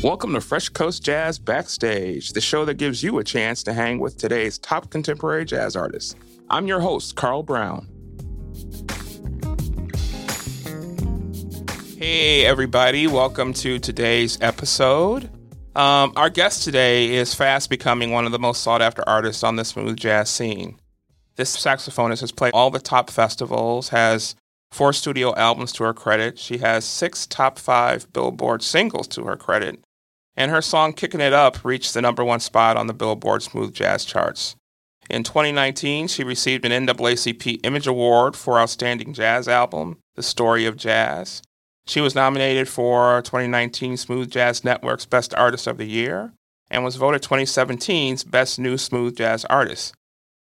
Welcome to Fresh Coast Jazz Backstage, the show that gives you a chance to hang with today's top contemporary jazz artists. I'm your host, Carl Brown. Hey, everybody, welcome to today's episode. Um, our guest today is fast becoming one of the most sought after artists on the smooth jazz scene. This saxophonist has played all the top festivals, has four studio albums to her credit. She has six top five Billboard singles to her credit. And her song Kicking It Up reached the number one spot on the Billboard Smooth Jazz charts. In 2019, she received an NAACP Image Award for Outstanding Jazz Album, The Story of Jazz. She was nominated for 2019 Smooth Jazz Network's Best Artist of the Year and was voted 2017's Best New Smooth Jazz Artist.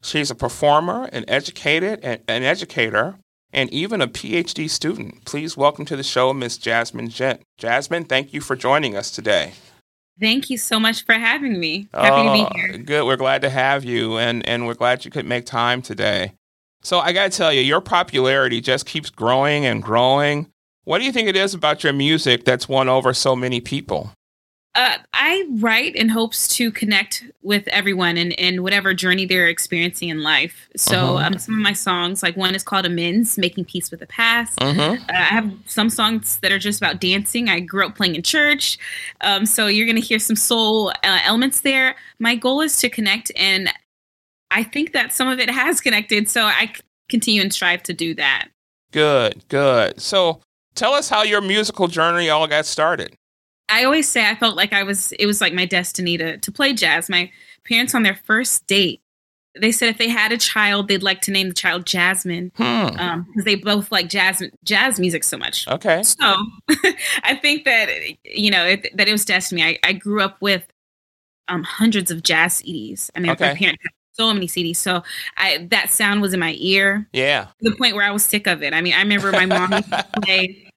She's a performer, an educated, an educator, and even a PhD student. Please welcome to the show Miss Jazmin Ghent. Jazmin, thank you for joining us today. Thank you so much for having me. Happy to be oh, here. Good. We're glad to have you, and, and we're glad you could make time today. So, I got to tell you, your popularity just keeps growing and growing. What do you think it is about your music that's won over so many people? Uh, I write in hopes to connect with everyone in, in whatever journey they're experiencing in life. So uh-huh. um, some of my songs, like one is called Amends, Making Peace with the Past. Uh-huh. Uh, I have some songs that are just about dancing. I grew up playing in church. Um, so you're going to hear some soul uh, elements there. My goal is to connect, and I think that some of it has connected. So I continue and strive to do that. Good, good. So tell us how your musical journey all got started. I always say I felt like I was it was like my destiny to to play jazz. My parents on their first date, they said if they had a child, they'd like to name the child Jazmin because hmm. um, they both like jazz jazz music so much. Okay, so I think that you know it, that it was destiny. I, I grew up with um, hundreds of jazz CDs. I mean, okay. my parents had so many CDs, so I that sound was in my ear. Yeah, to the point where I was sick of it. I mean, I remember my mom play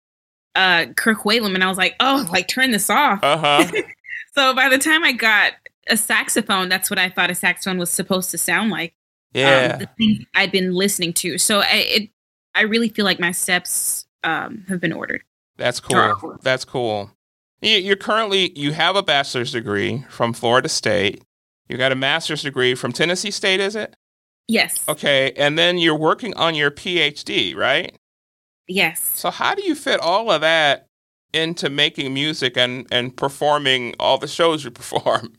uh, Kirk Whalum, and I was like, oh, like turn this off. Uh-huh. so by the time I got a saxophone, that's what I thought a saxophone was supposed to sound like. Um, yeah, um, the I'd been listening to. So I, it, I really feel like my steps um, have been ordered. That's cool. That's cool. You're currently you have a bachelor's degree from Florida State. You got a master's degree from Tennessee State, is it? Yes. Okay, and then you're working on your PhD, right? Yes. So how do you fit all of that into making music and and performing all the shows you perform?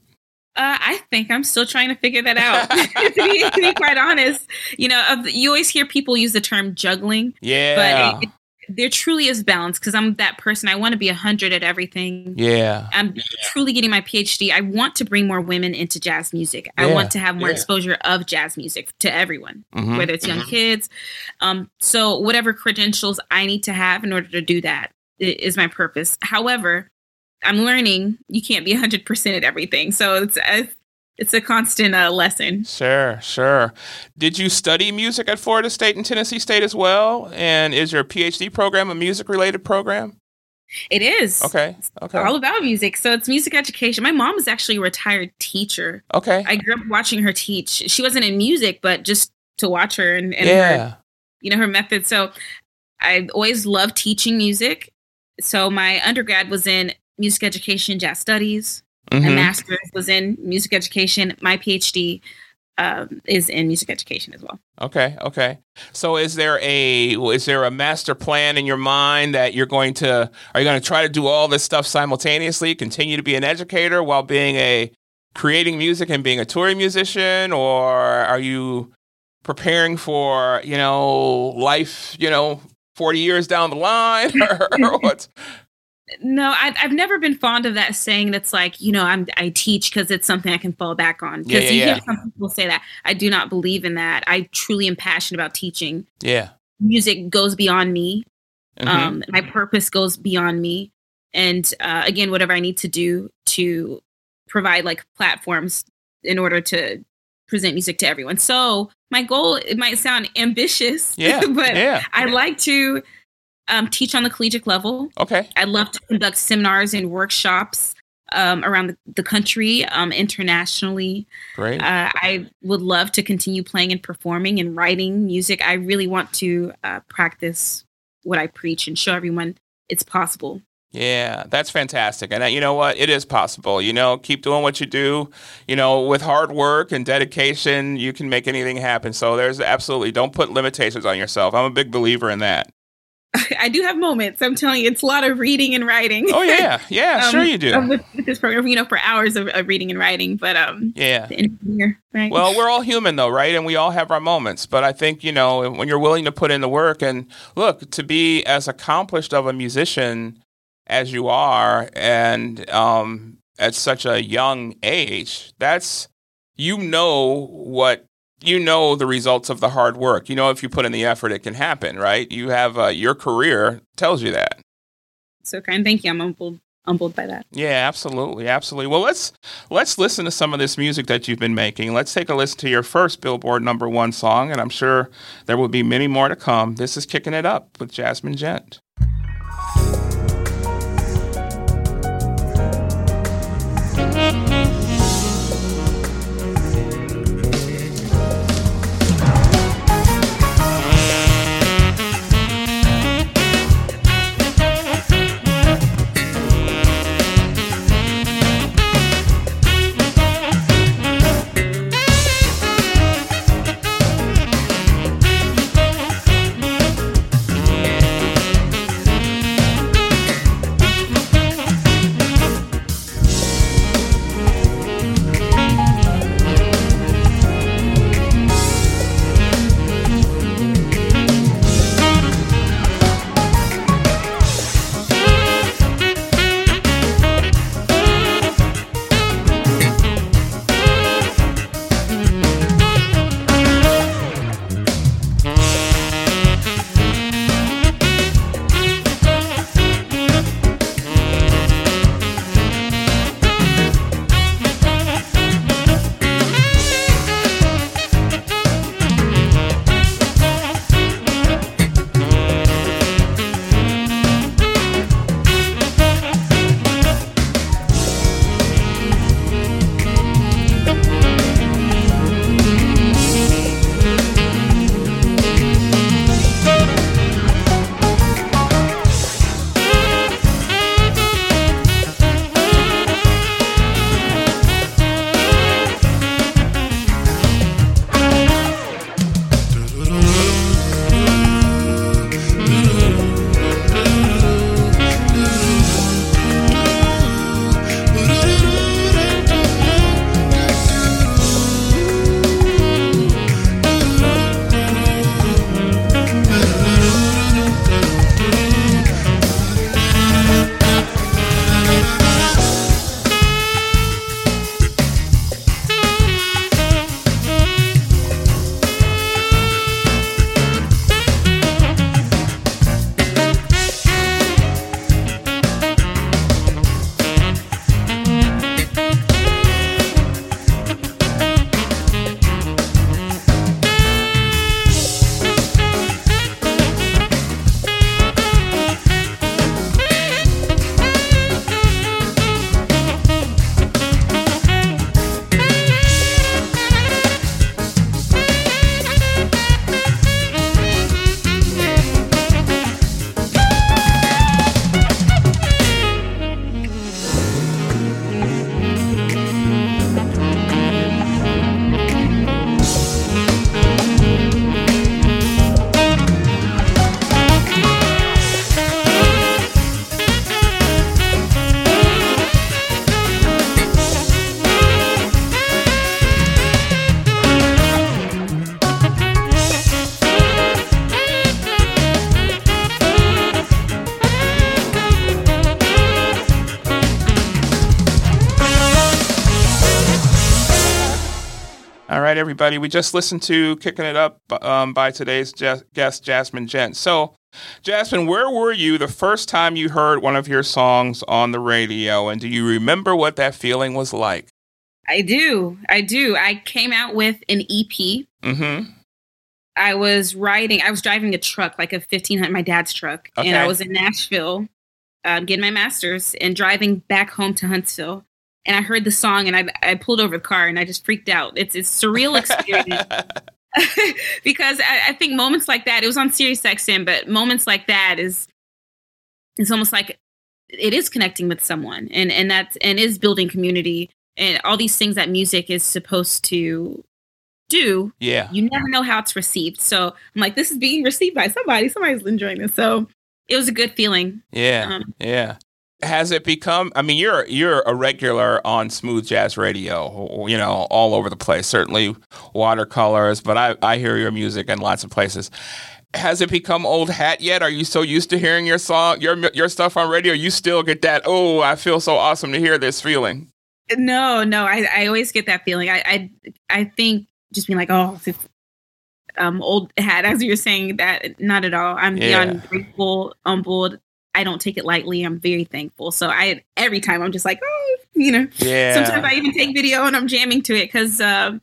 Uh, I think I'm still trying to figure that out. to, be, to, be, quite honest, you know, you always hear people use the term juggling. Yeah. But it, there truly is balance because I'm that person. I want to be a hundred at everything. Yeah. I'm yeah. truly getting my PhD. I want to bring more women into jazz music. I want to have more yeah. exposure of jazz music to everyone, mm-hmm. whether it's young mm-hmm. kids. Um, so whatever credentials I need to have in order to do that is my purpose. However, I'm learning you can't be 100% at everything. So it's, it's a constant uh, lesson. Sure, sure. Did you study music at Florida State and Tennessee State as well? And is your PhD program a music related program? It is. Okay. Okay. all about music. So it's music education. My mom is actually a retired teacher. Okay. I grew up watching her teach. She wasn't in music, but just to watch her and, and yeah. her, you know, her method. So I always loved teaching music. So my undergrad was in music education, jazz studies. Mm-hmm. My master's was in music education. My PhD um, is in music education as well. Okay, okay. So is there a is there a master plan in your mind that you're going to are you going to try to do all this stuff simultaneously, continue to be an educator while being a creating music and being a touring musician or are you preparing for, you know, life, you know, 40 years down the line or, or what's no, I, have never been fond of that saying that's like, you know, I'm I teach because it's something I can fall back on. Because yeah, yeah, you hear some people say that. I do not believe in that. I truly am passionate about teaching. Yeah. Music goes beyond me. Mm-hmm. Um, my purpose goes beyond me. And uh, again, whatever I need to do to provide like platforms in order to present music to everyone. So my goal, it might sound ambitious, yeah, but yeah. I like to um, teach on the collegiate level. Okay. I'd love to conduct seminars and workshops um, around the, the country, um, internationally. Great. Uh, I would love to continue playing and performing and writing music. I really want to uh, practice what I preach and show everyone it's possible Yeah, that's fantastic. And uh, you know what? It is possible. You know, keep doing what you do. You know, with hard work and dedication, you can make anything happen. So there's absolutely don't put limitations on yourself. I'm a big believer in that. I do have moments. I'm telling you, it's a lot of reading and writing. Oh yeah, yeah, um, sure you do. With, with, this program, you know, for hours of, of reading and writing, but um, yeah. Here, right? Well, we're all human though, right? And we all have our moments. But I think you know when you're willing to put in the work and look to be as accomplished of a musician as you are, and um, at such a young age, that's you know what you know the results of the hard work. You know if you put in the effort, it can happen, right? You have uh, your career tells you that. So kind, thank you. I'm humbled, humbled by that. Yeah, absolutely, absolutely. Well, let's let's listen to some of this music that you've been making. Let's take a listen to your first Billboard number one song, and I'm sure there will be many more to come. This is "Kicking It Up" with Jazmin Ghent. Everybody. We just listened to Kicking It Up um, by today's guest, Jazmin Ghent. So, Jazmin, where were you the first time you heard one of your songs on the radio? And do you remember what that feeling was like? I do. I do. I came out with an EP. Mm-hmm. I was riding, I was driving a truck, like a 1500, my dad's truck. Okay. And I was in Nashville um, getting my master's and driving back home to Huntsville and I heard the song and I, I pulled over the car and I just freaked out. It's a surreal experience. because I, I, think moments like that, it was on Sirius XM, but moments like that is it's almost like it is connecting with someone and and that's and is building community and all these things that music is supposed to do yeah. you never know how it's received. So i'm like this is being received by somebody. Somebody's enjoying this. So it was a good feeling. Yeah. Um, yeah has it become i mean you're you're a regular on smooth jazz radio you know all over the place certainly watercolors but i i hear your music in lots of places has it become old hat yet? Are you so used to hearing your song, your your stuff on radio? You still get that? Oh, I feel so awesome to hear this feeling. No, no, I, I always get that feeling. I, I, I think just being like, oh, um, old hat, as you're saying that, not at all. I'm yeah. beyond grateful, humbled. I don't take it lightly. I'm very thankful. So I, every time I'm just like, oh, you know, yeah. sometimes I even take video and I'm jamming to it because, uh,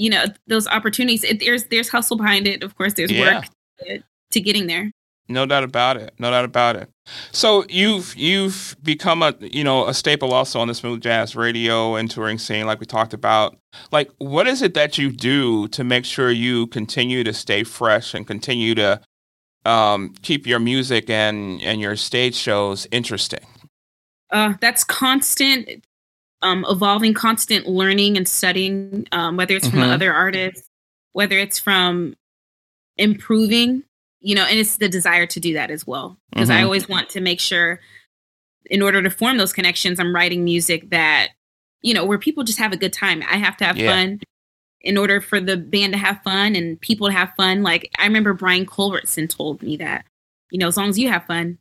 you know those opportunities it, there's there's hustle behind it of course there's yeah. work to, to getting there no doubt about it no doubt about it so you've you've become a you know a staple also on the smooth jazz radio and touring scene like we talked about like what is it that you do to make sure you continue to stay fresh and continue to um, keep your music and and your stage shows interesting uh, that's constant um, evolving, constant learning and studying, um, whether it's from mm-hmm. other artists, whether it's from improving, you know, and it's the desire to do that as well. Because mm-hmm. I always want to make sure, in order to form those connections, I'm writing music that, you know, where people just have a good time. I have to have yeah. fun in order for the band to have fun and people to have fun. Like I remember Brian Culbertson told me that, you know, as long as you have fun,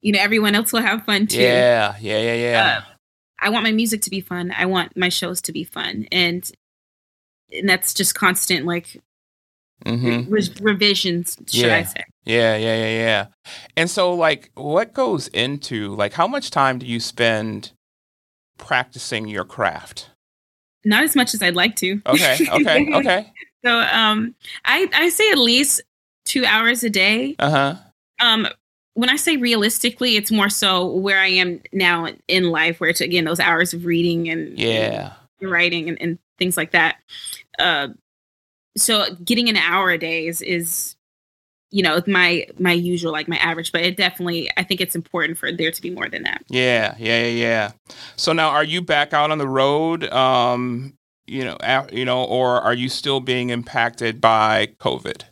you know, everyone else will have fun too. Yeah, yeah, yeah, yeah. Uh, I want my music to be fun. I want my shows to be fun, and and that's just constant like mm-hmm. re- revisions. Should yeah. I say? Yeah, yeah, yeah, yeah. And so, like, what goes into like how much time do you spend practicing your craft? Not as much as I'd like to. Okay, okay, okay. so, um, I I say at least two hours a day. Uh huh. Um, when I say realistically, it's more so where I am now in life, where it's again those hours of reading and yeah, and writing and, and, things like that. Uh, so getting an hour a day is is you know my my usual like my average, but it definitely I think it's important for there to be more than that. Yeah, yeah, yeah, yeah. So now, are you back out on the road? Um, you know, you know, or are you still being impacted by COVID?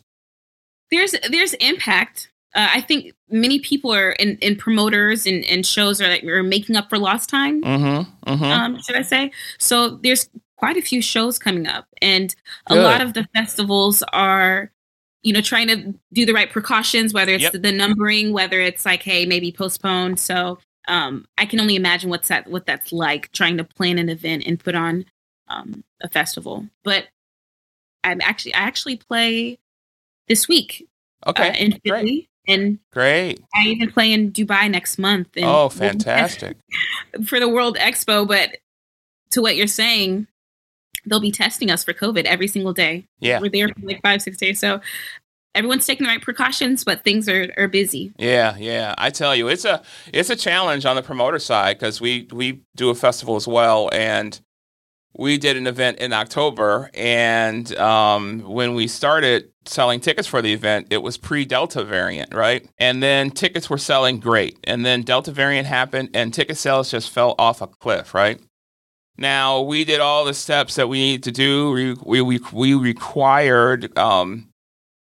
There's there's impact uh, I think many people are in, in promoters and, and shows are like are making up for lost time. Mm-hmm, mm-hmm. Um, should I say? So there's quite a few shows coming up, and a Good. lot of the festivals are, you know, trying to do the right precautions, whether it's yep. the numbering, whether it's like, hey, maybe postpone. So um, I can only imagine what's that what that's like trying to plan an event and put on um, a festival. But I'm actually I actually play this week. Okay, uh, in Philly. And great. I even play in Dubai next month. oh, fantastic! for the World Expo, but to what you're saying, they'll be testing us for COVID every single day. Yeah, we're there for like five, six days. So everyone's taking the right precautions, but things are, are busy. Yeah, yeah. I tell you, it's a it's a challenge on the promoter side because we we do a festival as well, and we did an event in October, and um, when we started selling tickets for the event, it was pre Delta variant, right? And then tickets were selling great. And then Delta variant happened, and ticket sales just fell off a cliff, right? Now, we did all the steps that we needed to do. We, we, we, required um,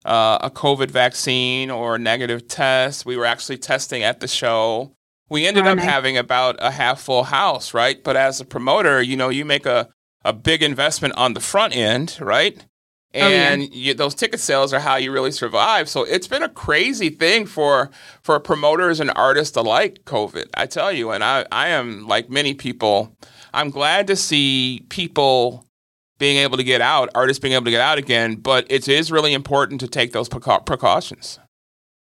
uh, a COVID vaccine or a negative test. We were actually testing at the show. We ended up having about a half full house, right? But as a promoter, you know, you make a, a big investment on the front end, right? and oh, yeah. you, those ticket sales are how you really survive. So it's been a crazy thing for for promoters and artists alike. COVID, I tell you, and I I am like many people. I'm glad to see people being able to get out, artists being able to get out again. But it is really important to take those precautions.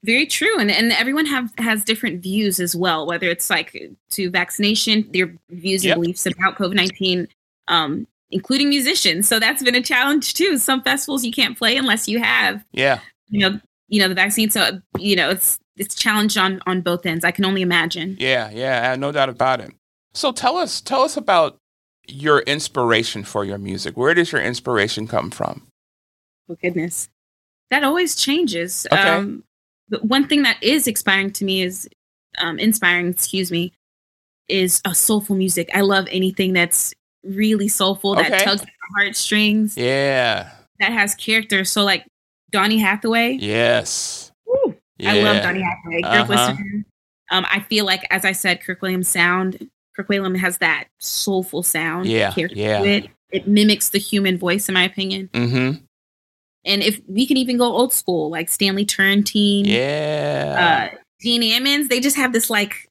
Very true, and and everyone have has different views as well. Whether it's like to vaccination, their views and yep. beliefs about COVID nineteen. Um, including musicians. So that's been a challenge too. Some festivals you can't play unless you have, yeah, you know, you know the vaccine. So you know it's it's challenged on on both ends. I can only imagine. Yeah, yeah, no doubt about it. So tell us tell us about your inspiration for your music. Where does your inspiration come from? Oh goodness, that always changes. Okay. Um, one thing that is inspiring to me is um, inspiring, excuse me, is a soulful music. I love anything that's really soulful that Okay. tugs at the heartstrings Yeah. that has character. So like Donny Hathaway, Yes. Woo. Yeah. I love Donny Hathaway. Kirk Uh-huh. Um, I feel like, as I said, Kirk Whalum sound. Kirk Whalum has that soulful sound. Yeah, yeah. It. it mimics the human voice, in my opinion. Mm-hmm. And if we can even go old school, like Stanley Turrentine, Yeah. uh, Gene Ammons, they just have this like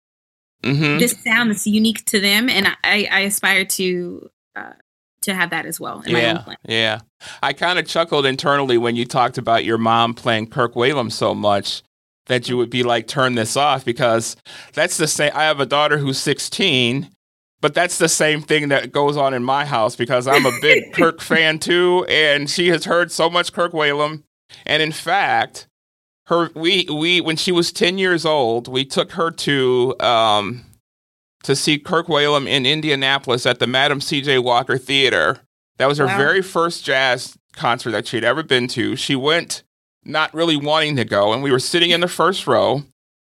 mm-hmm. this sound that's unique to them, and I, I aspire to uh, to have that as well in my own Yeah, plan. yeah. I kind of chuckled internally when you talked about your mom playing Kirk Whalum so much that you would be like, turn this off because that's the same. I have a daughter who's 16, but that's the same thing that goes on in my house because I'm a big Kirk fan too, and she has heard so much Kirk Whalum. And in fact, her we we when she was 10 years old, we took her to um to see Kirk Whalum in Indianapolis at the Madam C.J. Walker Theater. That was her Wow. very first jazz concert that she'd ever been to. She went not really wanting to go, and we were sitting in the first row.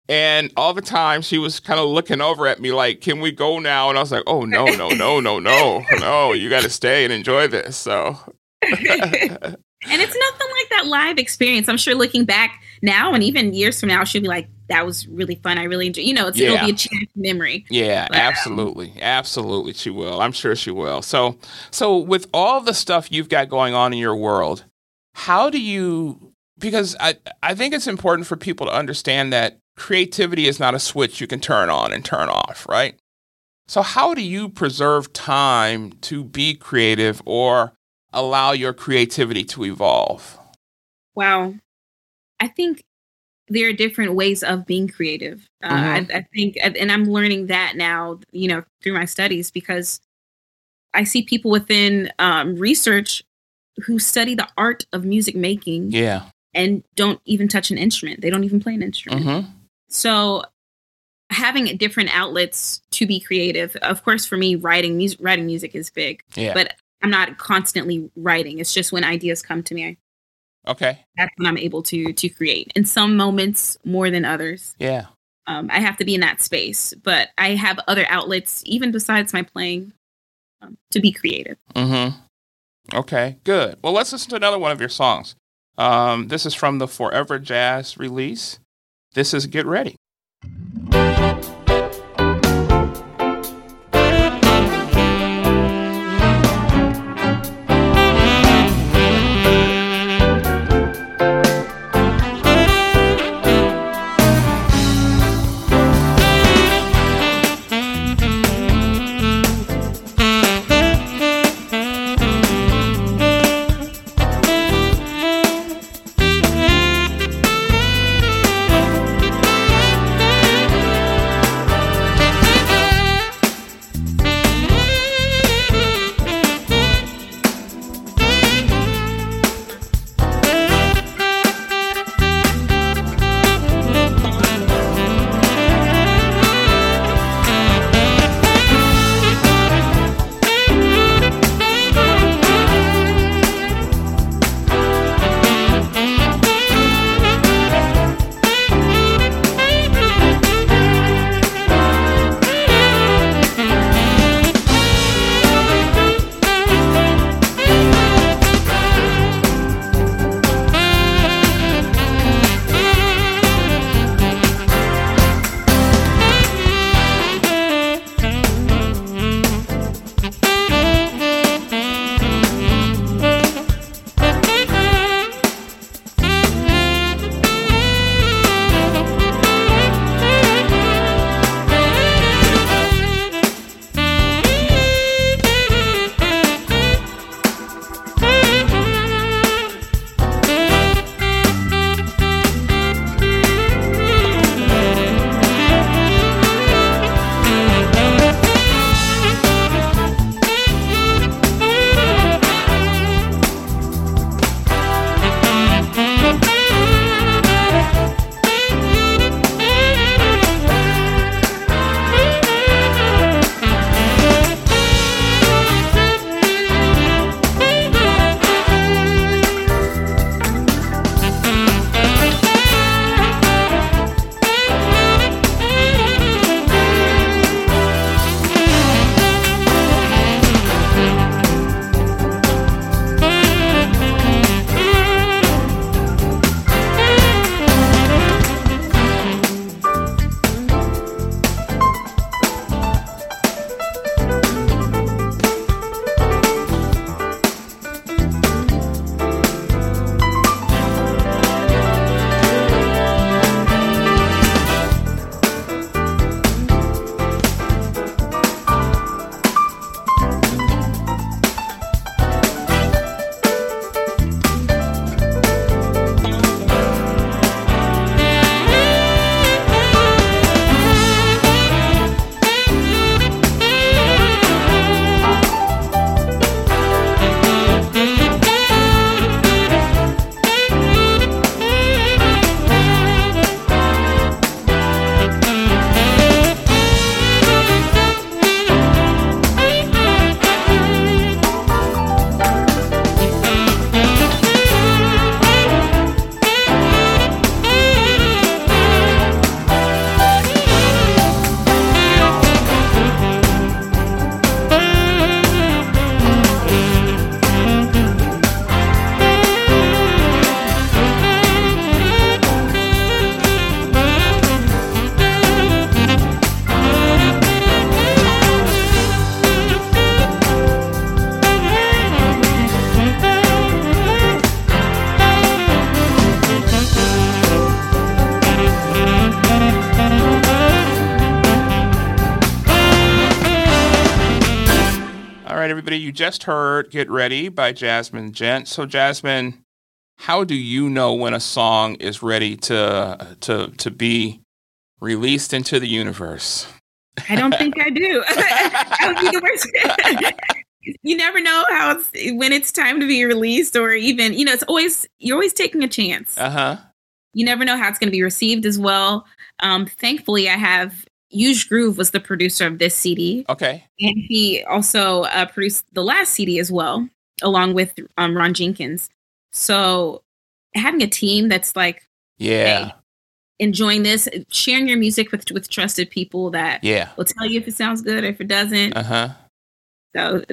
And all the time she was kind of looking over at me like, "Can we go now?" And I was like, "Oh no, no, no, no, no, no! You got to stay and enjoy this." So, And it's nothing like that live experience. I'm sure looking back now and even years from now, she'll be like, that was really fun. I really enjoyed You know, it's, Yeah. it'll be a cherished memory. Yeah, Wow. absolutely. Absolutely she will. I'm sure she will. So so with all the stuff you've got going on in your world, how do you because I I think it's important for people to understand that creativity is not a switch you can turn on and turn off, right? So how do you preserve time to be creative or allow your creativity to evolve? Wow. I think there are different ways of being creative. Uh, Mhm. I, I think, and I'm learning that now, you know, through my studies because I see people within um, research who study the art of music making Yeah. And don't even touch an instrument. They don't even play an instrument. Mhm. So having different outlets to be creative. Of course, for me, writing music, writing music is big, Yeah. but I'm not constantly writing. It's just when ideas come to me, okay. that's when I'm able to to create. In some moments, more than others, Yeah. um, I have to be in that space. But I have other outlets, even besides my playing, um, to be creative. Mm-hmm. Okay, good. Well, let's listen to another one of your songs. Um, this is from the Forever Jazz release. This is Get Ready. You just heard Get Ready by Jazmin Ghent. So, Jazmin, how do you know when a song is ready to to to be released into the universe? I don't think I do. I you never know how it's when it's time to be released, or even you know, it's always you're always taking a chance. Uh huh. You never know how it's going to be received as well. Um, thankfully, I have Huge Groove was the producer of this CD. Okay. And he also uh, produced the last CD as well, along with um, Ron Jenkins. So having a team that's like, yeah, hey, enjoying this, sharing your music with with trusted people that yeah will tell you if it sounds good or if it doesn't. Uh huh. So.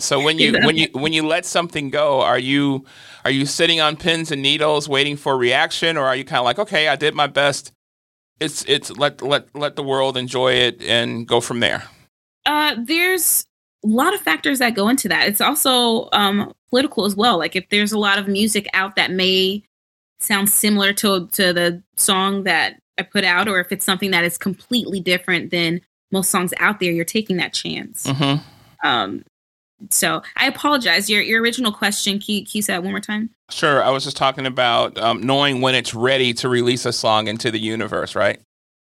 so when you when you when you let something go, are you are you sitting on pins and needles waiting for reaction, or are you kind of like, okay, I did my best, it's it's let let let the world enjoy it and go from there. Uh, there's a lot of factors that go into that. It's also um, political as well. Like if there's a lot of music out that may sound similar to to the song that I put out, or if it's something that is completely different than most songs out there, you're taking that chance. Mm-hmm. Um, so I apologize. Your your original question, can you, say that one more time? Sure. I was just talking about um, knowing when it's ready to release a song into the universe, right?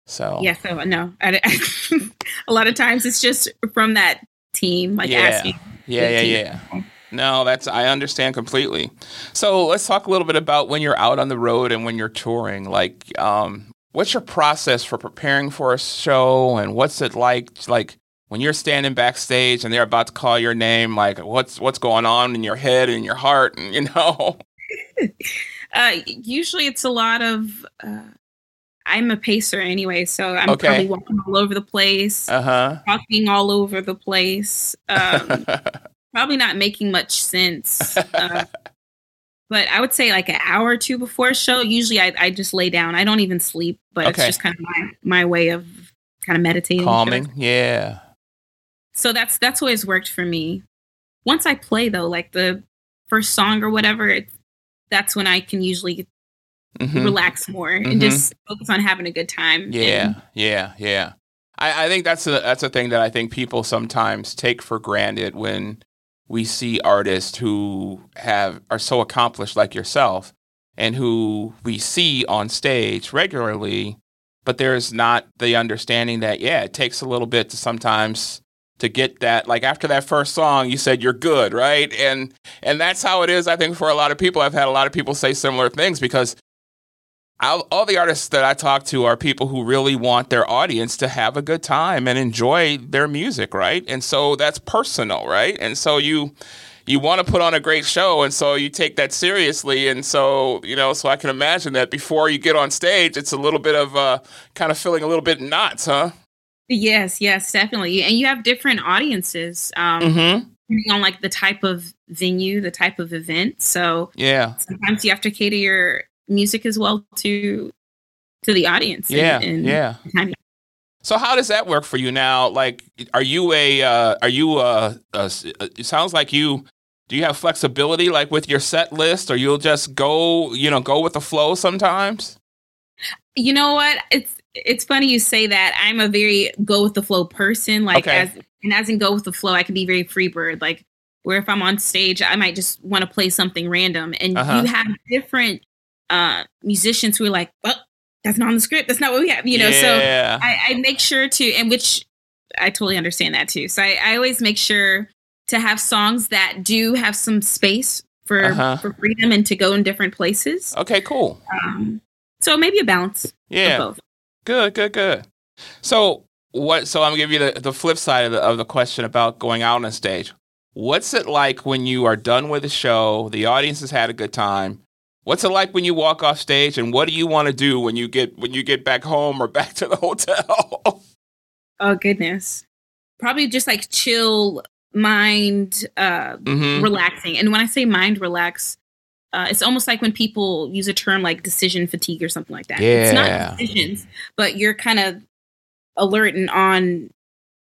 So yeah. So no, I, I, a lot of times it's just from that team, like yeah. asking. Yeah, yeah, yeah. No, that's I understand completely. So let's talk a little bit about when you're out on the road and when you're touring. Like, um, what's your process for preparing for a show, and what's it like? Like when you're standing backstage and they're about to call your name, like what's what's going on in your head and your heart, and you know. uh, usually, it's a lot of. Uh, I'm a pacer anyway, so I'm okay. probably walking all over the place, uh-huh. talking all over the place. Um, probably not making much sense. Uh, but I would say like an hour or two before a show. Usually, I, I just lay down. I don't even sleep, but okay. it's just kind of my my way of kind of meditating, calming. Yeah. So that's that's always worked for me. Once I play though, like the first song or whatever, it's that's when I can usually mm-hmm. relax more mm-hmm. and just focus on having a good time. Yeah, and, yeah, yeah. I, I think that's a that's a thing that I think people sometimes take for granted when we see artists who have are so accomplished like yourself and who we see on stage regularly but there's not the understanding that yeah it takes a little bit to sometimes to get that like after that first song you said you're good right? And and that's how it is i think for a lot of people. I've had a lot of people say similar things because I'll, all the artists that i talk to are people who really want their audience to have a good time and enjoy their music right? And so that's personal right? And so you you want to put on a great show and so you take that seriously. And so you know so i can imagine that before you get on stage it's a little bit of uh, kind of feeling a little bit nuts huh Yes, yes, definitely. And you have different audiences. Um, mm-hmm. depending on like the type of venue, the type of event. So yeah, sometimes you have to cater your music as well to to the audience. Yeah, and, and yeah. So how does that work for you now? Like, are you a uh, are you a, a, It sounds like you. Do you have flexibility like with your set list, or you'll just go, you know, go with the flow sometimes? You know what? It's it's funny you say that. I'm a very go with the flow person. Like okay. as and as in go with the flow, I can be very free bird. Like where if I'm on stage, I might just want to play something random. And uh-huh. you have different uh musicians who are like, well, that's not on the script. That's not what we have. You know, yeah. so I, I, make sure to and which I totally understand that too. So I, I always make sure to have songs that do have some space for uh-huh. for freedom and to go in different places. Okay, cool. Um, so maybe a balance. Yeah. Good, good, good. So what? So I'm gonna give you the, the flip side of the, of the question about going out on a stage. What's it like when you are done with the show? The audience has had a good time. What's it like when you walk off stage, and what do you want to do when you get when you get back home or back to the hotel? oh goodness, probably just like chill, mind uh, mm-hmm. relaxing. And when I say mind relax, uh, it's almost like when people use a term like decision fatigue or something like that. Yeah. It's not decisions, but you're kind of alert and on,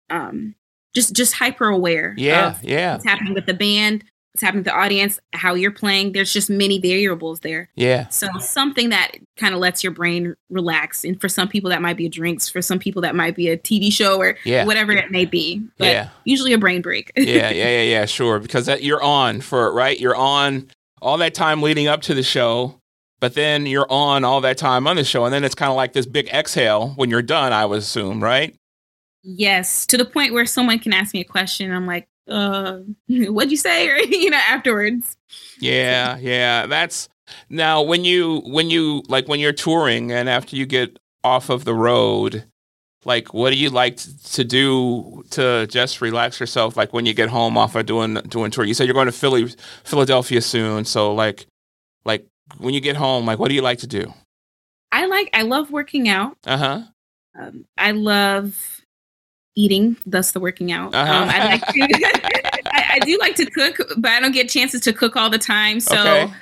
um, just just hyper aware. Yeah, yeah. What's happening with the band? what's happening with the audience, how you're playing. There's just many variables there. Yeah. So something that kind of lets your brain relax. And for some people that might be a drinks, for some people that might be a TV show or Yeah. whatever it may be. But Yeah. usually a brain break. yeah, yeah, yeah, yeah, sure. Because that, you're on for it, right. You're on all that time leading up to the show, but then you're on all that time on the show, and then it's kind of like this big exhale when you're done. I would assume, right? yes. To the point where someone can ask me a question. I'm like, uh, what'd you say? Or, you know, afterwards. Yeah, yeah. That's now when you when you like when you're touring and after you get off of the road. Like, what do you like to do to just relax yourself? Like when you get home off of doing doing tour. You said you're going to Philly, Philadelphia soon. So like, like when you get home, like what do you like to do? I like, I love working out. Uh huh. Um, I love eating, thus the working out. Uh-huh. Um, I like to, I, I do like to cook, but I don't get chances to cook all the time. So Okay.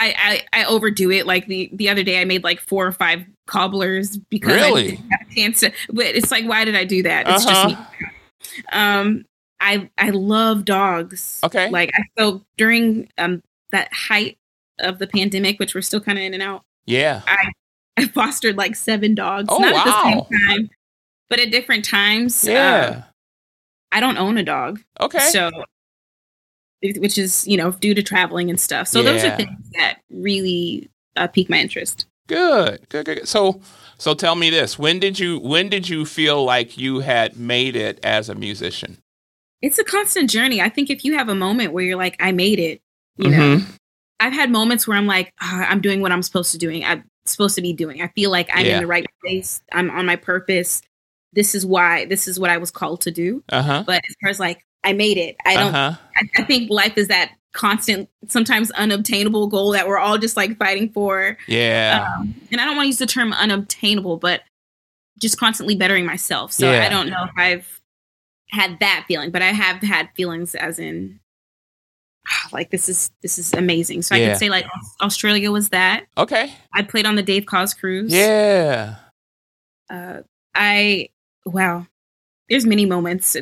I, I, I overdo it. Like the, the other day, I made like four or five cobblers because Really? I didn't have a chance to. But it's like, why did I do that? It's Uh-huh. just me. Um, I I love dogs. Okay. Like I so during um that height of the pandemic, which we're still kind of in and out. Yeah. I I fostered like seven dogs. Oh, not at the same time, but at different times. Yeah. I don't own a dog. okay. So, which is, you know, due to traveling and stuff. So those are things that really uh, pique my interest. good. Good. Good. So, so tell me this: when did you when did you feel like you had made it as a musician? It's a constant journey. I think if you have a moment where you're like, I made it, you know, Mhm. I've had moments where I'm like, "Ah, I'm doing what I'm supposed to doing. I'm supposed to be doing. I feel like I'm Yeah. in the right place. I'm on my purpose. This is why. This is what I was called to do. Uh huh. But as far as like, I made it. I don't. Uh huh. I, I think life is that constant, sometimes unobtainable goal that we're all just like fighting for. Yeah. Um, and I don't want to use the term unobtainable, but just constantly bettering myself. So Yeah. I don't know if I've had that feeling, but I have had feelings as in "Ah, like this is this is amazing. So I can say like Australia was that. okay. I played on the Dave Koz cruise. Yeah. Uh, I wow. There's many moments.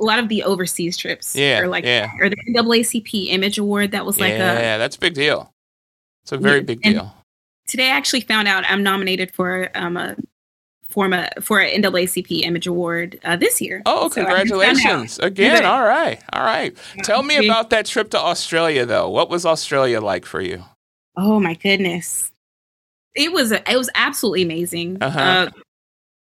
A lot of the overseas trips. Yeah, Or like yeah. or the NAACP Image Award that was like a yeah. That's a big deal. It's a very Yeah, big deal. today I actually found out I'm nominated for um a for a for an NAACP Image Award uh, this year. Oh, So I just found out. congratulations again! Yeah. All right, all right. Tell me about that trip to Australia, though. What was Australia like for you? Oh my goodness, it was it was absolutely amazing. Uh-huh. Uh,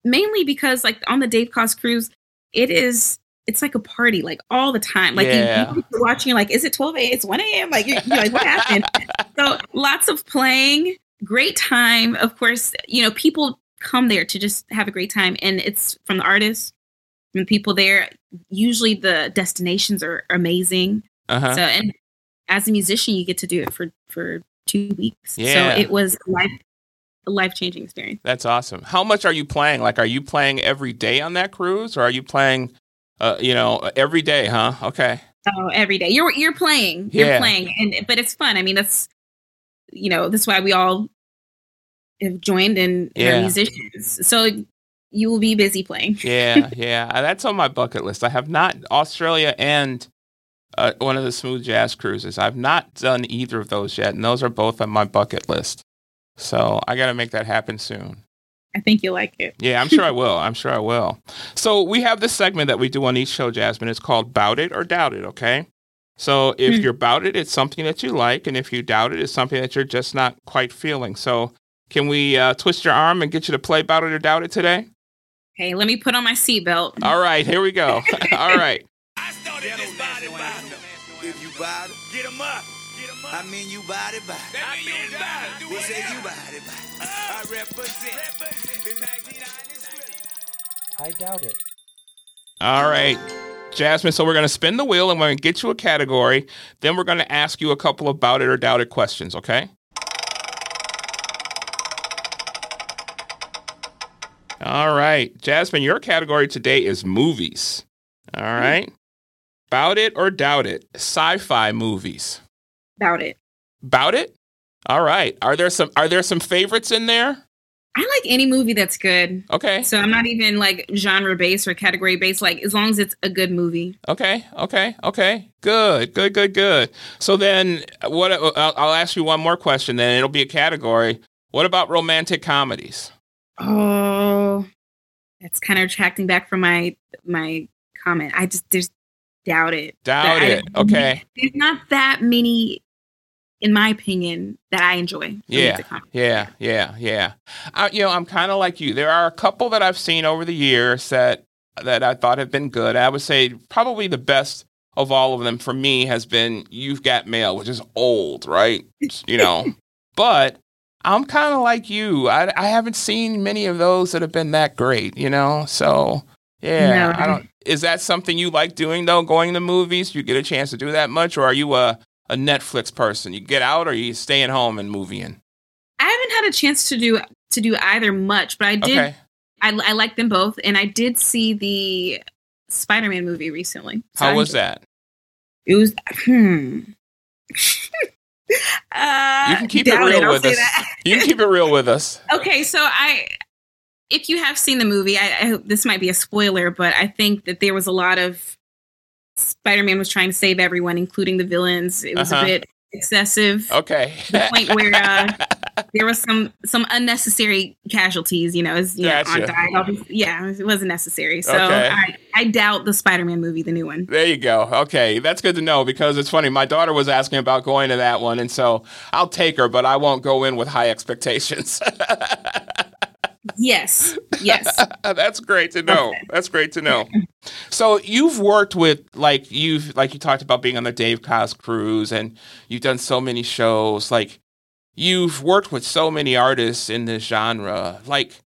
mainly because like on the Dave Koz cruise, it is. It's like a party, like all the time. Like Yeah. you, are watching, you're like, is it 12 a.m.? It's 1 a.m. Like, you're, you're like, what happened? so lots of playing, great time. Of course, you know, people come there to just have a great time, and it's from the artists, from the people there. Usually, the destinations are amazing. Uh-huh. So, and as a musician, you get to do it for for two weeks. Yeah. So it was life a life changing experience. That's awesome. How much are you playing? Like, are you playing every day on that cruise, or are you playing, uh, you know, every day? Huh? Okay. Oh, every day you're you're playing, you're Yeah. playing, and but it's fun. I mean, that's you know that's why we all have joined and Yeah. are musicians. So you will be busy playing. Yeah, yeah. Uh, That's on my bucket list. I have not Australia and uh, one of the smooth jazz cruises. I've not done either of those yet, and those are both on my bucket list. So I got to make that happen soon. I think you'll like it. Yeah, I'm sure I will. I'm sure I will. So we have this segment that we do on each show, Jazmin. It's called Bout It or Doubt It, okay? So if Hmm. you're about it, it's something that you like, and if you doubt it, it's something that you're just not quite feeling. So can we uh, twist your arm and get you to play Bout It or Doubt It today? Hey, let me put on my seatbelt. All right, here we go. All right. I started this body battle. If you bout it, Get 'em up. Get 'em up. I mean you bout it, bout it. I mean you bout it. Do We say you bout it, bout it. I represent. represent. It's 1993. I doubt it. All right. Jazmin, so we're going to spin the wheel and we're going to get you a category. Then we're going to ask you a couple of bout it or doubt it questions, okay? All right. Jazmin, your category today is movies. All hmm. right. Bout it or doubt it? Sci fi movies. About it. Bout it? All right. Are there some are there some favorites in there? I like any movie that's good. Okay. So I'm not even like genre based or category based. Like as long as it's a good movie. Okay, okay, okay. Good, good, good, good. So then, what? Uh, I'll, I'll ask you one more question. Then it'll be a category. What about romantic comedies? Oh, that's kind of retracting back from my my comment. I just just doubt it. Doubt I- it. Okay. There's not that many, in my opinion, that I enjoy. Yeah, yeah, yeah, yeah. I, you know, I'm kind of like you. There are a couple that I've seen over the years that that I thought have been good. I would say probably the best of all of them for me has been You've Got Mail, which is old, right? You know, but I'm kind of like you. I, I haven't seen many of those that have been that great. You know, so yeah. No. I don't. Is that something you like doing though? Going to movies? You get a chance to do that much, or are you a a Netflix person? You get out, or you staying home and movie in? I haven't had a chance to do to do either much, but I did. Okay. I, I like them both, and I did see the Spider-Man movie recently. So How was that? It was hmm. uh, You can keep it real I'll with us. You can keep it real with us. okay, so I, if you have seen the movie, I, I hope this might be a spoiler, but I think that there was a lot of Spider-Man was trying to save everyone, including the villains. It was Uh-huh. a bit excessive. Okay. The point where uh, there was some some unnecessary casualties, you know, as you Gotcha. on died. Yeah, it wasn't necessary. So Okay. I, I doubt the Spider-Man movie, the new one. there you go. Okay, that's good to know because it's funny. My daughter was asking about going to that one, and so I'll take her, but I won't go in with high expectations. Yes, yes. That's great to know. That's great to know. So you've worked with like you've like you talked about being on the Dave Koz cruise and you've done so many shows. Like you've worked with so many artists in this genre. Like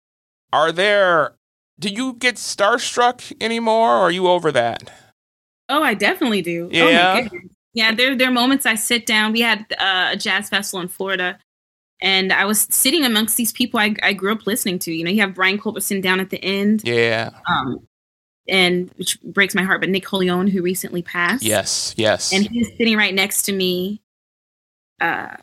are there do you get starstruck anymore or are you over that? Oh, I definitely do. Oh Yeah? my goodness. Yeah, there there are moments I sit down. We had uh, a jazz festival in Florida, and I was sitting amongst these people I, I grew up listening to. You know, you have Brian Culbertson down at the end, Yeah. um, and which breaks my heart. But Nick Colionne, who recently passed, Yes. Yes. and he's sitting right next to me. Uh,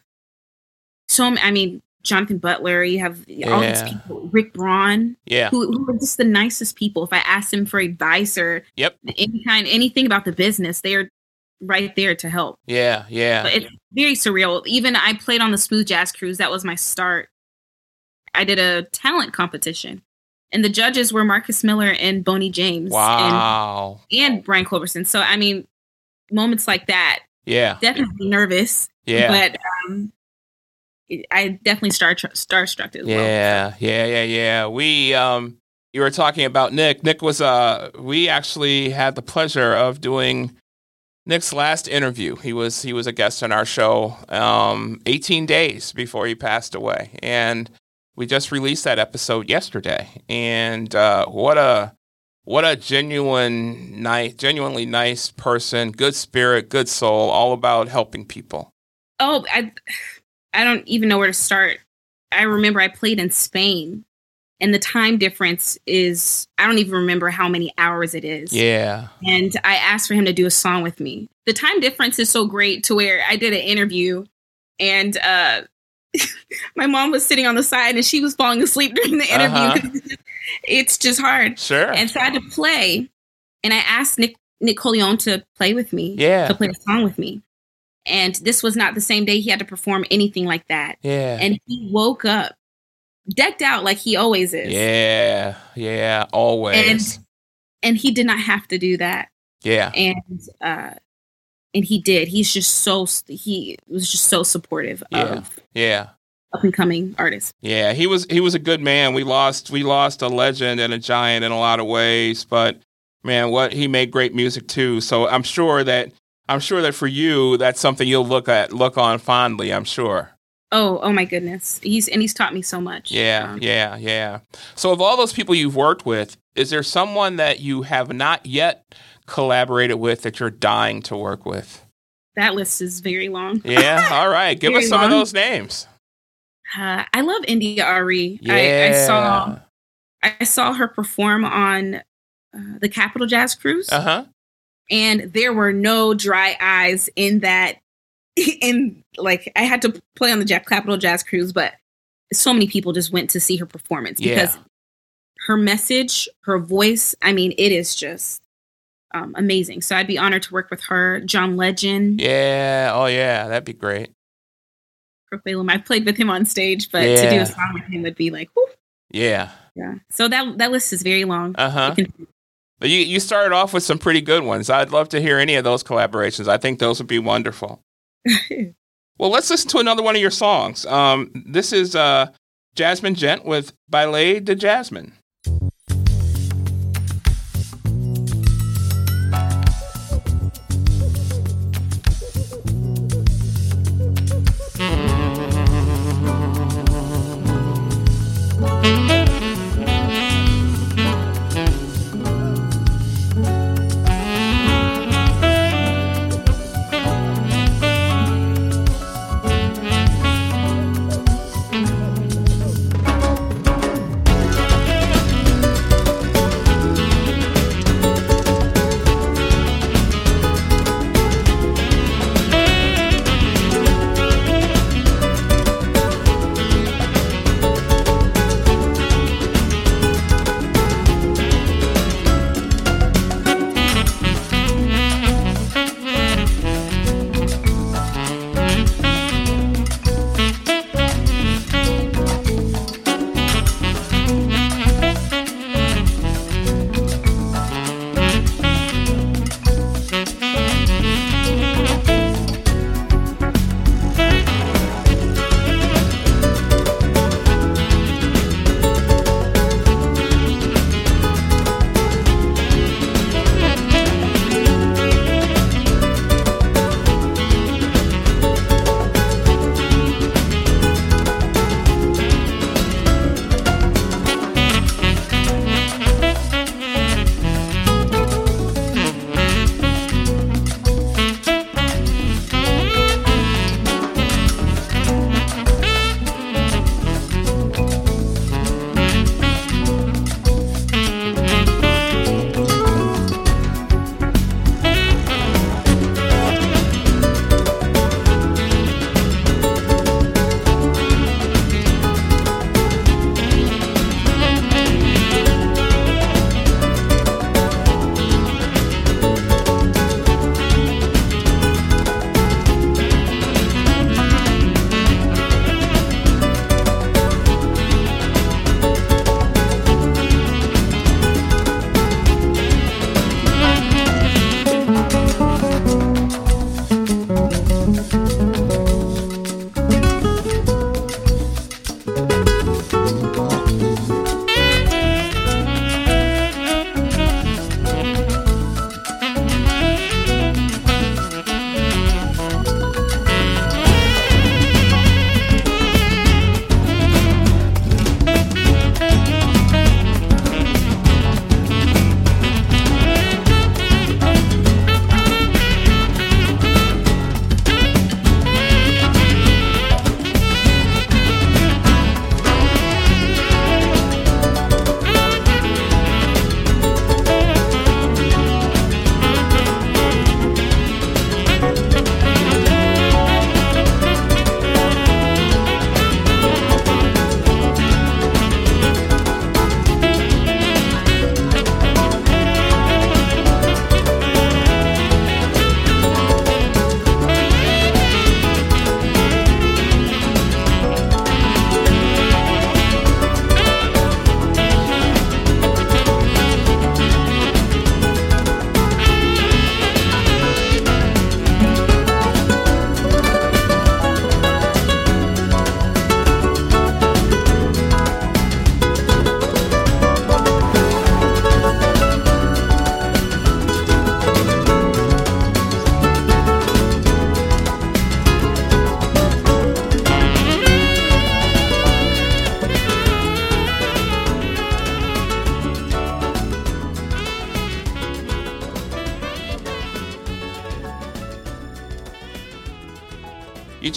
so I mean, Jonathan Butler. You have all these people. Rick Braun, yeah. who, who are just the nicest people. If I asked them for advice or Yep. any kind, anything about the business, they are right there to help. Yeah. Yeah. But it's very surreal. Even I played on the Smooth Jazz Cruise. That was my start. I did a talent competition, and the judges were Marcus Miller and Boney James Wow. and and Brian Culbertson. So I mean, moments like that Yeah. definitely nervous, Yeah. but um, I definitely star starstruck as well. Yeah, yeah, yeah, yeah. We um you were talking about Nick. Nick was uh we actually had the pleasure of doing Nick's last interview. He was he was a guest on our show um 18 days before he passed away. And we just released that episode yesterday. And uh what a what a genuine nice genuinely nice person, good spirit, good soul, all about helping people. Oh, I I don't even know where to start. I remember I played in Spain and the time difference is I don't even remember how many hours it is. Yeah. And I asked for him to do a song with me. The time difference is so great to where I did an interview and uh my mom was sitting on the side and she was falling asleep during the interview. Uh-huh. It's, just, hard. Sure. And so I had to play and I asked Nick Colionne to play with me Yeah. to play a song with me. And this was not the same day he had to perform anything like that. yeah. And he woke up decked out like he always is. Yeah, yeah, always. And and he did not have to do that. yeah, And uh and he did. He's just so he was just so supportive Yeah. of yeah, up and coming artists. yeah. He was he was a good man. We lost we lost a legend and a giant in a lot of ways, but man, what he made great music too. So I'm sure that I'm sure that for you, that's something you'll look at look on fondly. I'm sure. Oh, oh my goodness. He's and he's taught me so much. Yeah, Um, yeah, yeah. So of all those people you've worked with, is there someone that you have not yet collaborated with that you're dying to work with? That list is very long. Yeah. All right. Give us some of those names. Uh, I love India.Arie. Yeah. I, I saw I saw her perform on uh, the Capital Jazz Cruise, Uh huh. and there were no dry eyes in that. In like, I had to play on the Ja- Capital Jazz Cruise, but so many people just went to see her performance Yeah. because her message, her voice, I mean, it is just um, amazing. So I'd be honored to work with her, John Legend, Yeah. Oh, yeah. That'd be great. Balaam. I've played with him on stage, but to do a song with him would be like, whew, Yeah. yeah. So that that list is very long. Uh huh. Can- But you you started off with some pretty good ones. I'd love to hear any of those collaborations. I think those would be wonderful. Well, let's listen to another one of your songs. Um, this is uh, Jazmin Ghent with Ballet de Jasmine.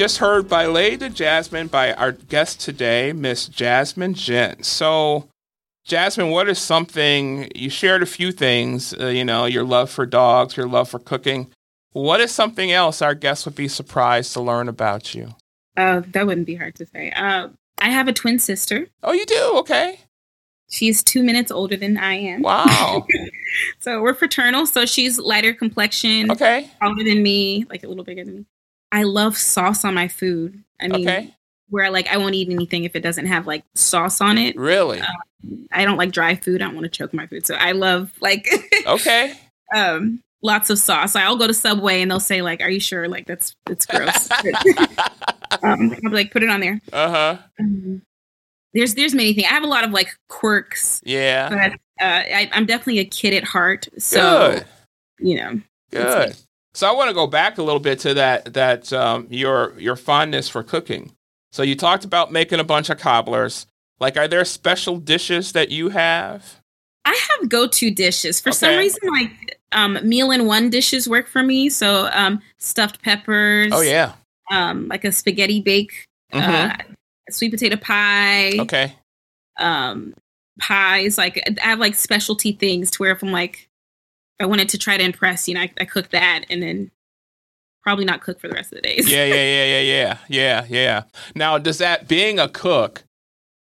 Just heard Ballet de Jasmine by our guest today, Miss Jazmin Ghent. So, Jazmin, what is something you shared a few things, uh, you know, your love for dogs, your love for cooking. What is something else our guests would be surprised to learn about you? Uh, that wouldn't be hard to say. Uh, I have a twin sister. Oh, you do? Okay. She's two minutes older than I am. Wow. So we're fraternal. So she's lighter complexion, Okay. taller than me, like a little bigger than me. I love sauce on my food. I mean, Okay. where like I won't eat anything if it doesn't have like sauce on it. Really? I don't like dry food. I don't want to choke my food. So I love like Okay. um lots of sauce. I'll go to Subway and they'll say like, "Are you sure?" Like that's it's gross. um, I'll be like, "Put it on there." Uh huh. Um, there's there's many things. I have a lot of like quirks, Yeah. but uh, I, I'm definitely a kid at heart. So Good. you know, Good. So I want to go back a little bit to that that um, your your fondness for cooking. So you talked about making a bunch of cobblers. Like, are there special dishes that you have? I have go to dishes for some reason. Like um, meal in one dishes work for me. So um, stuffed peppers. Oh yeah. Um, like a spaghetti bake, Mhm. uh, sweet potato pie. okay. um pies like i have like specialty things to where if i'm like i wanted to try to impress you know i, I cook that and then probably not cook for the rest of the days Yeah, yeah, yeah, yeah, yeah, yeah, yeah. Now, does that being a cook?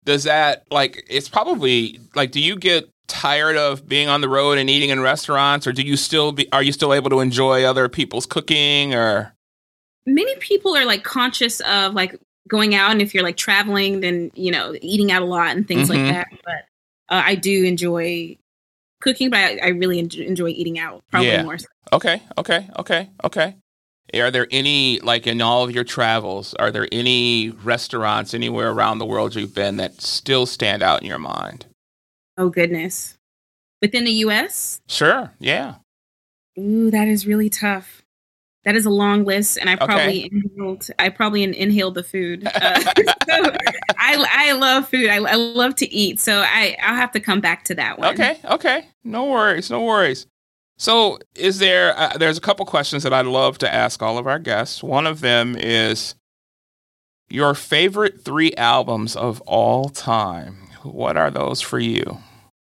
Does that like it's probably like? Do you get tired of being on the road and eating in restaurants, or do you still be? Are you still able to enjoy other people's cooking? Or many people are like conscious of like going out and if you're like traveling then you know eating out a lot and things Mhm. like that but uh, i do enjoy cooking but i, I really enjoy, eating out probably Yeah. more so. Okay, okay, okay, okay. Are there any, like in all of your travels, are there any restaurants anywhere around the world you've been that still stand out in your mind? oh goodness within the us Sure, yeah. Ooh, that is really tough. That is a long list, and I probably inhaled. I probably inhaled the food. Uh, so I I love food. I, I love to eat, so I I'll have to come back to that one. Okay, okay. No worries, no worries. So, is there, uh, there's a couple questions that I'd love to ask all of our guests. One of them is your favorite three albums of all time. What are those for you?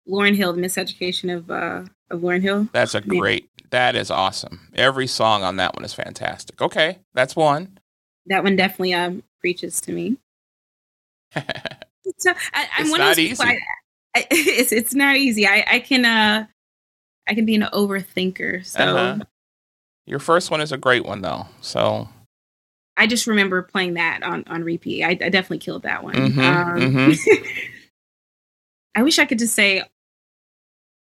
Lauryn Hill, the Miseducation of uh of Lauryn Hill. That's a great. That is awesome. Every song on that one is fantastic. Okay, that's one. That one definitely um preaches to me. So I, I'm It's not of those people. easy. I, I, it's it's not easy. I I can uh I can be an overthinker. So Uh-huh. Your first one is a great one though. So I just remember playing that on on repeat. I, I definitely killed that one. Mhm, Um, I wish I could just say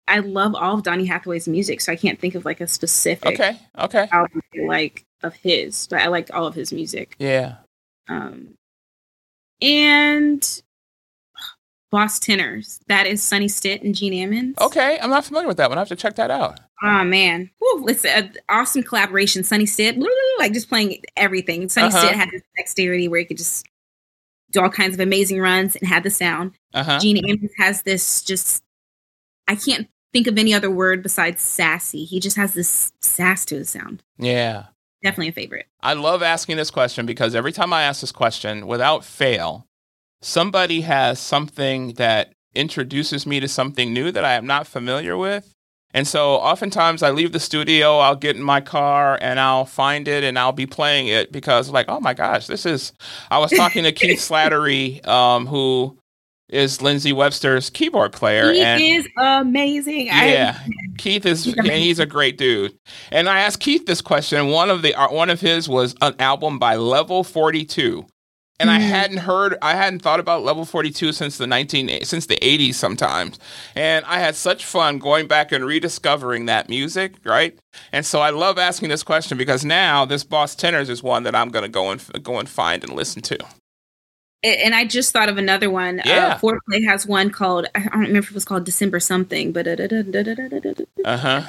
I love all of Donny Hathaway's music, so I can't think of like a specific okay, okay, album I like of his, but I like all of his music. yeah. Um, and Boss Tenors, that is Sonny Stitt and Gene Ammons. Okay, I'm not familiar with that one. I have to check that out. Oh man, Woo, it's an awesome collaboration. Sonny Stitt, like just playing everything. Sonny Uh-huh. Stitt had this dexterity where he could just do all kinds of amazing runs and had the sound. Uh huh. Gene Ammons has this just I can't think of any other word besides sassy. He just has this sass to his sound. Yeah. Definitely a favorite. I love asking this question because every time I ask this question, without fail, somebody has something that introduces me to something new that I am not familiar with. And so oftentimes I leave the studio, I'll get in my car and I'll find it and I'll be playing it because like, oh my gosh, this is I was talking to Keith Slattery, um, who is Lindsay Webster's keyboard player. He and is amazing. I- yeah, Keith is and he's a great dude. And I asked Keith this question. One of the uh, one of his was an album by Level Forty Two, and I Mm. hadn't heard, I hadn't thought about Level Forty Two since the nineteen since the eighties sometimes. And I had such fun going back and rediscovering that music, right? And so I love asking this question because now this Boss Tenors is one that I'm going to go and go and find and listen to. and I just thought of another one. Yeah. Uh, Fourplay has one called I don't remember if it was called December something, but uh, Uh huh.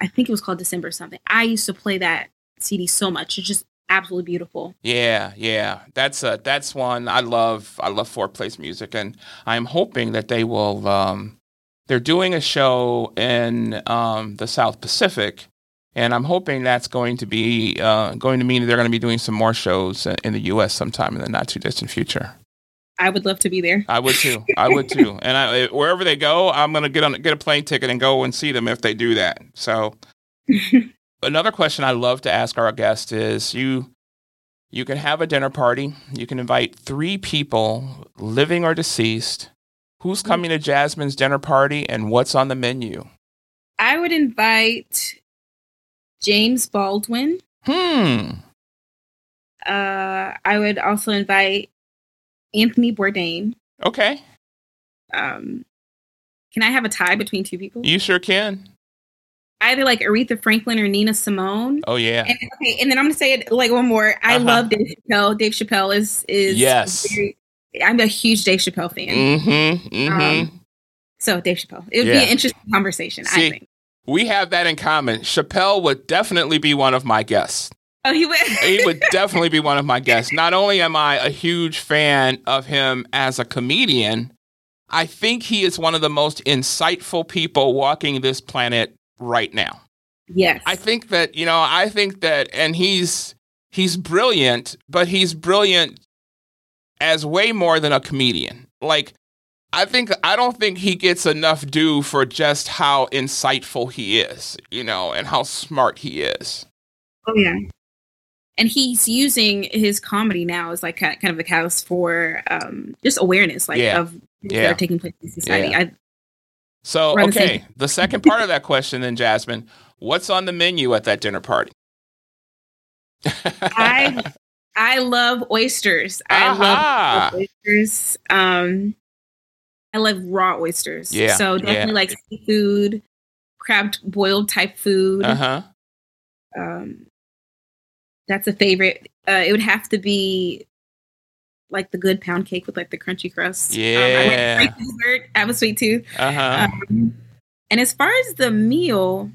I think it was called December something. I used to play that CD so much. It just absolutely beautiful. Yeah, yeah, that's uh that's one I love. I love Fourplay's music, and I'm hoping that they will. Um, they're doing a show in um, the South Pacific, and I'm hoping that's going to be uh, going to mean that they're going to be doing some more shows in in the U.S. sometime in the not too distant future. I would love to be there. I would too. I would too. And I, wherever they go, I'm going to get on get a plane ticket and go and see them if they do that. So another question I love to ask our guests is you You can have a dinner party. You can invite three people, living or deceased. Who's coming to Jazmin's dinner party and what's on the menu? I would invite James Baldwin. Hmm. Uh, I would also invite Anthony Bourdain. Okay. Um, can I have a tie between two people? You sure can. Either like Aretha Franklin or Nina Simone. Oh, yeah. And, okay, and then I'm gonna say it like one more. I Uh-huh. love Dave Chappelle. Dave Chappelle is is Yes. very- I'm a huge Dave Chappelle fan. Mm-hmm. Mm-hmm. Um, So Dave Chappelle. It would be an interesting conversation. See, I think. we have that in common. Chappelle would definitely be one of my guests. Oh, he would. he would definitely be one of my guests. Not only am I a huge fan of him as a comedian, I think he is one of the most insightful people walking this planet right now. yes. I think that, you know, I think that and he's he's brilliant, but he's brilliant as way more than a comedian. Like I think I don't think he gets enough due for just how insightful he is, you know, and how smart he is. Oh yeah. And he's using his comedy now as like kind of a catalyst for um, just awareness, like Yeah. of Yeah. that are taking place in society. Yeah. I, So, We're on the okay, the second part of that question then, Jazmin, what's on the menu at that dinner party? I I love oysters. I love oysters. Um, I love raw oysters. Yeah, So definitely like seafood, crab boiled type food. uh-huh. Um, that's a favorite. Uh, it would have to be like the good pound cake with like the crunchy crust. Um, I Yeah. dessert. I have a sweet tooth. Uh-huh. Um, and as far as the meal,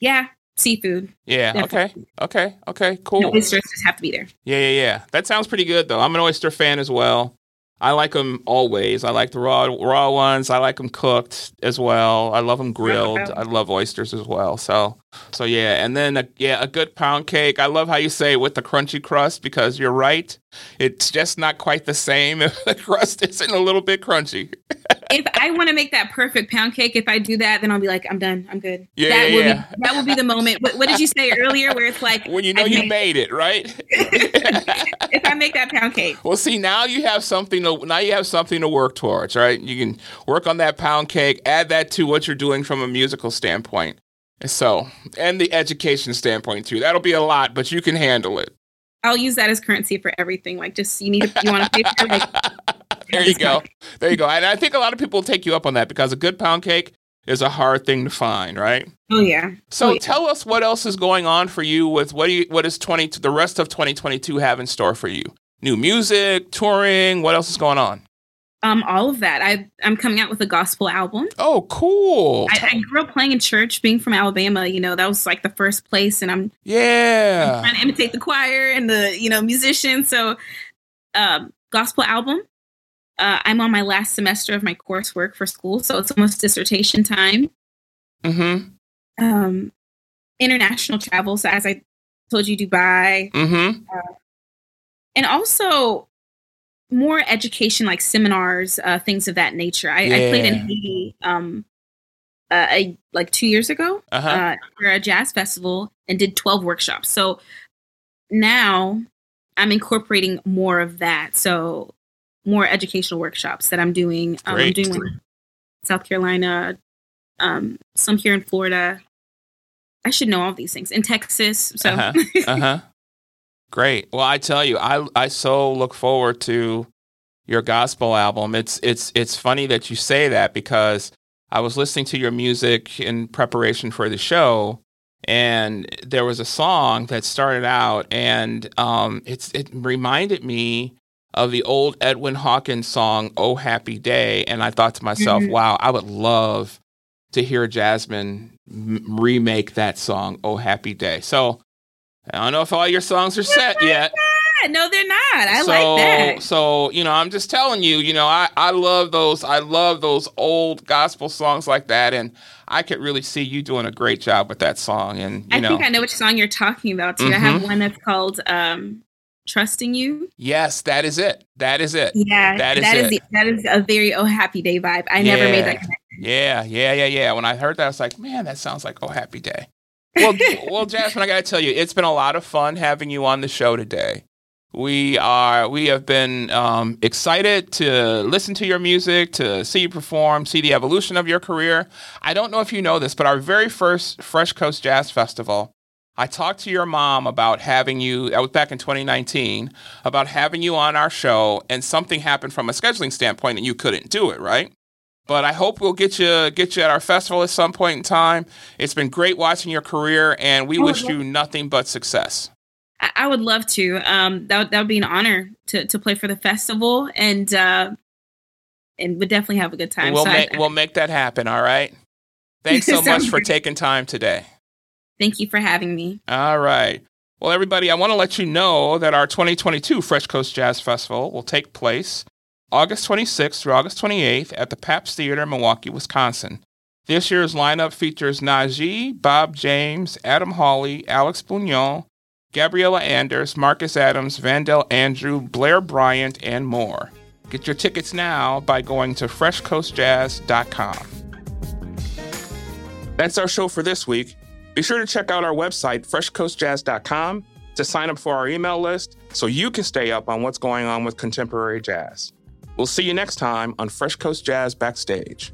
yeah, seafood. yeah, okay. definitely. Okay. Okay. The Cool. oysters just have to be there. Yeah, yeah, yeah. That sounds pretty good though. I'm an oyster fan as well. I like them always. I like the raw raw ones. I like them cooked as well. I love them grilled. I love oysters as well. So, so yeah. And then a, yeah, a good pound cake. I love how you say with the crunchy crust because you're right. It's just not quite the same if the crust isn't a little bit crunchy. if I want to make that perfect pound cake, if I do that, then I'll be like, I'm done. I'm good. Yeah, that yeah, will yeah. be that will be the moment. What, what did you say earlier? Where it's like When you know I've you made- made it, right? if I make that pound cake, Well, see, now you have something to now you have something to work towards, right? You can work on that pound cake, add that to what you're doing from a musical standpoint. So, and the education standpoint too. That'll be a lot, but you can handle it. I'll use that as currency for everything. Like, just you need to, you want to pay for like there you go. There you go. And I think a lot of people take you up on that because a good pound cake is a hard thing to find, right? oh yeah. So Oh, yeah. tell us what else is going on for you with what do you what is 20 the rest of 2022 have in store for you? New music, touring, what else is going on? um, all of that. I I'm coming out with a gospel album. Oh, cool. I, I grew up playing in church, being from Alabama. You know, that was like the first place, and I'm yeah. I'm trying to imitate the choir and the you know musicians. So, um, gospel album. Uh, I'm on my last semester of my coursework for school, so it's almost dissertation time. Mhm. Um, international travel, so as I told you, Dubai, Mhm. and also more education, like seminars, uh, things of that nature. I, I played in Haiti, um, uh, a, like two years ago Uh-huh. uh, for a jazz festival and did 12 workshops. So now I'm incorporating more of that. So more educational workshops that I'm doing. Um, I'm doing one in South Carolina, um, some here in Florida. I should know all these things in Texas. So Uh-huh. uh-huh. Great. Well, I tell you, I I so look forward to your gospel album. It's it's it's funny that you say that because I was listening to your music in preparation for the show and there was a song that started out and um it's it reminded me of the old Edwin Hawkins song Oh Happy Day and I thought to myself, Mhm. wow, I would love to hear Jazmin m- remake that song Oh Happy Day. So I don't know if all your songs are set yet. No, they're not. I so, like that. So, you know, I'm just telling you, you know, I, I love those I love those old gospel songs like that and I could really see you doing a great job with that song and you I know think I know which song you're talking about too. I have Mhm. one that's called um, "Trusting You." Yes, that is it. That is it. Yeah, That is that is it. that is a very oh happy day vibe. I never made that connection. Yeah, yeah, yeah, yeah. When I heard that I was like, man, that sounds like Oh Happy Day. well, well, Jazmin, I got to tell you, it's been a lot of fun having you on the show today. We are we have been um, excited to listen to your music, to see you perform, see the evolution of your career. I don't know if you know this, but our very first Fresh Coast Jazz Festival, I talked to your mom about having you. That was back in 2019 about having you on our show, and something happened from a scheduling standpoint, and you couldn't do it, right? But I hope we'll get you get you at our festival at some point in time. It's been great watching your career, and we wish you nothing but success. I, I would love to. Um, that would, that would be an honor to to play for the festival, and uh, and would definitely have a good time. We'll So I- make we'll make that happen. All right. Thanks so much for taking time today. Thank you for having me. All right. Well, everybody, I want to let you know that our 2022 Fresh Coast Jazz Festival will take place August 26th through August 28th at the Pabst Theater in Milwaukee, Wisconsin. This year's lineup features Najee, Bob James, Adam Hawley, Alex Bugnon, Gabriella Anders, Marcus Adams, Vandell Andrew, Blair Bryant, and more. Get your tickets now by going to freshcoastjazz.com. That's our show for this week. Be sure to check out our website, freshcoastjazz.com, to sign up for our email list so you can stay up on what's going on with contemporary jazz. We'll see you next time on Fresh Coast Jazz Backstage.